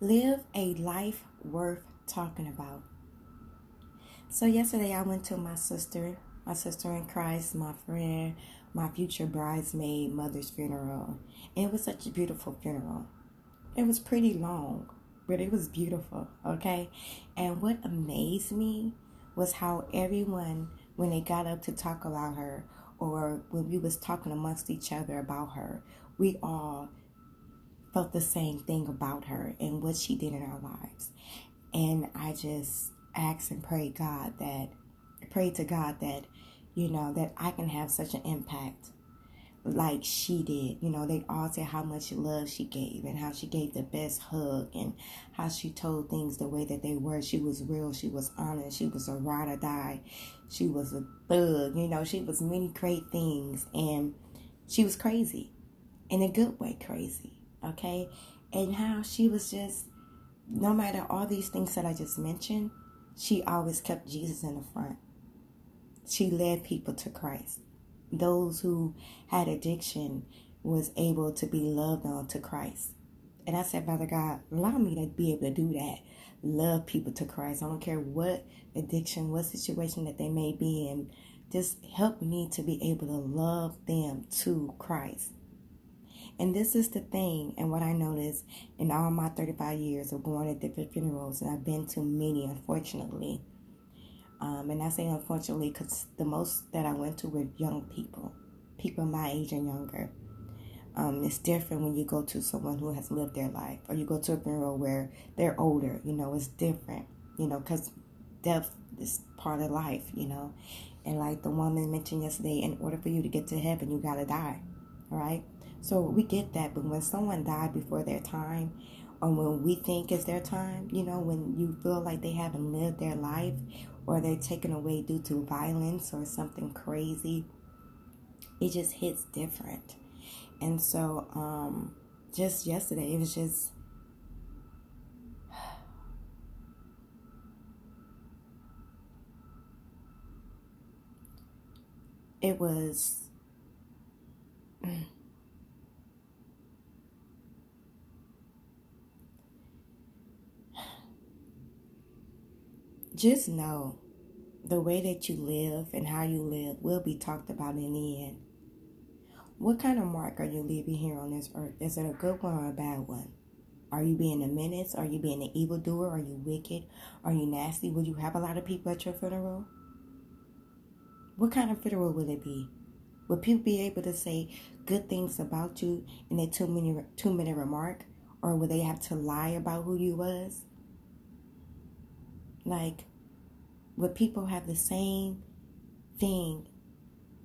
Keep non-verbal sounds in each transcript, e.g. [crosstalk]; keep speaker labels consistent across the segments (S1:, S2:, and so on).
S1: Live a life worth talking about. So, yesterday I went to my sister, my sister in Christ, my friend, my future bridesmaid mother's funeral. And it was such a beautiful funeral. It was pretty long, but it was beautiful, okay? And what amazed me was how everyone, when they got up to talk about her, or when we was talking amongst each other about her, we all felt the same thing about her and what she did in our lives. And I just asked and prayed God that, pray to God that, you know, that I can have such an impact like she did. You know, they all said how much love she gave and how she gave the best hug and how she told things the way that they were. She was real, she was honest, she was a ride or die, she was a thug, you know, she was many great things and she was crazy in a good way, crazy okay? And how she was just, no matter all these things that I just mentioned, she always kept Jesus in the front. She led people to Christ. Those who had addiction was able to be loved on to Christ. And I said, Father God, allow me to be able to do that. Love people to Christ. I don't care what addiction, what situation that they may be in. Just help me to be able to love them to Christ. And this is the thing, and what I noticed in all my 35 years of going to different funerals, and I've been to many, unfortunately. Um, and I say unfortunately because the most that I went to were young people, people my age and younger. Um, it's different when you go to someone who has lived their life, or you go to a funeral where they're older. You know, it's different. You know, because death is part of life. You know, and like the woman mentioned yesterday, in order for you to get to heaven, you gotta die. Right. So we get that, but when someone died before their time, or when we think it's their time, you know, when you feel like they haven't lived their life or they're taken away due to violence or something crazy, it just hits different. And so, um, just yesterday, it was just. [sighs] It was. Mm. Just know the way that you live and how you live will be talked about in the end. What kind of mark are you leaving here on this earth? Is it a good one or a bad one? Are you being a menace? Are you being an evildoer? Are you wicked? Are you nasty? Will you have a lot of people at your funeral? What kind of funeral will it be? Will people be able to say good things about you in a two minute two minute remark? Or will they have to lie about who you was? Like, would people have the same thing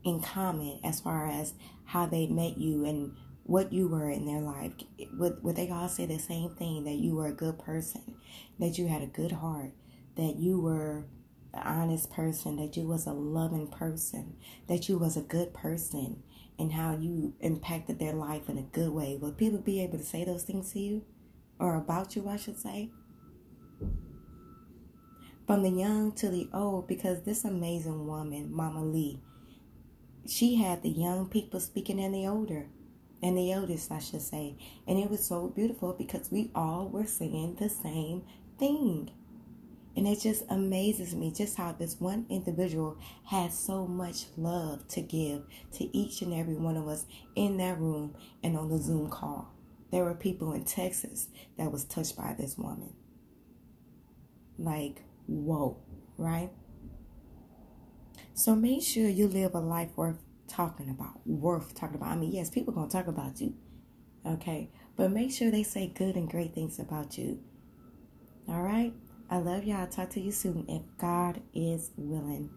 S1: in common as far as how they met you and what you were in their life? Would, would they all say the same thing that you were a good person, that you had a good heart, that you were an honest person, that you was a loving person, that you was a good person, and how you impacted their life in a good way? Would people be able to say those things to you? Or about you, I should say? from the young to the old because this amazing woman, Mama Lee, she had the young people speaking and the older, and the oldest, I should say. And it was so beautiful because we all were saying the same thing. And it just amazes me just how this one individual has so much love to give to each and every one of us in that room and on the Zoom call. There were people in Texas that was touched by this woman. Like, whoa, right? So make sure you live a life worth talking about, worth talking about. I mean, yes, people gonna talk about you, okay, but make sure they say good and great things about you. All right, I love y'all. Talk to you soon if God is willing.